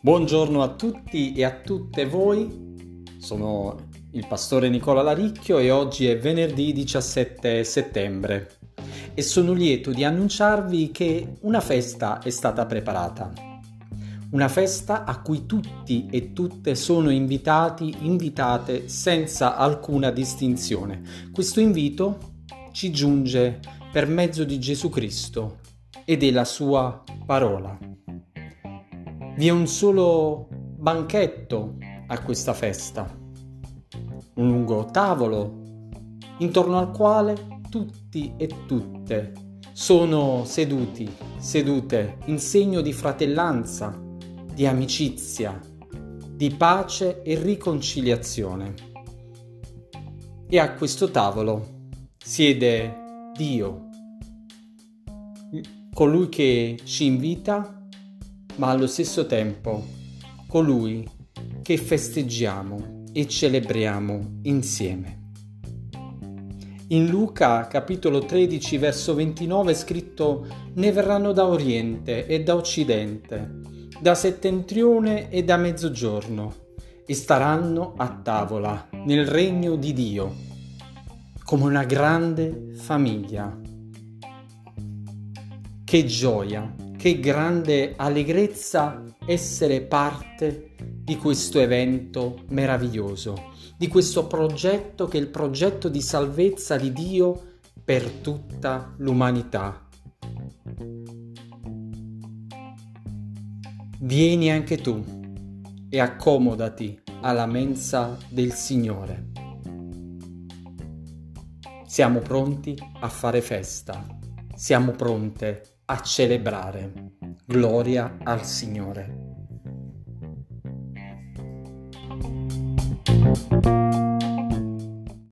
Buongiorno a tutti e a tutte voi, sono il pastore Nicola Laricchio e oggi è venerdì 17 settembre e sono lieto di annunciarvi che una festa è stata preparata. Una festa a cui tutti e tutte sono invitati, invitate senza alcuna distinzione. Questo invito ci giunge per mezzo di Gesù Cristo e della sua parola. Vi è un solo banchetto a questa festa, un lungo tavolo intorno al quale tutti e tutte sono seduti, sedute in segno di fratellanza, di amicizia, di pace e riconciliazione. E a questo tavolo siede Dio, colui che ci invita ma allo stesso tempo colui che festeggiamo e celebriamo insieme. In Luca capitolo 13 verso 29 è scritto ne verranno da oriente e da occidente, da settentrione e da mezzogiorno e staranno a tavola nel regno di Dio come una grande famiglia. Che gioia che grande allegrezza essere parte di questo evento meraviglioso, di questo progetto che è il progetto di salvezza di Dio per tutta l'umanità. Vieni anche tu e accomodati alla mensa del Signore. Siamo pronti a fare festa, siamo pronte a celebrare. Gloria al Signore.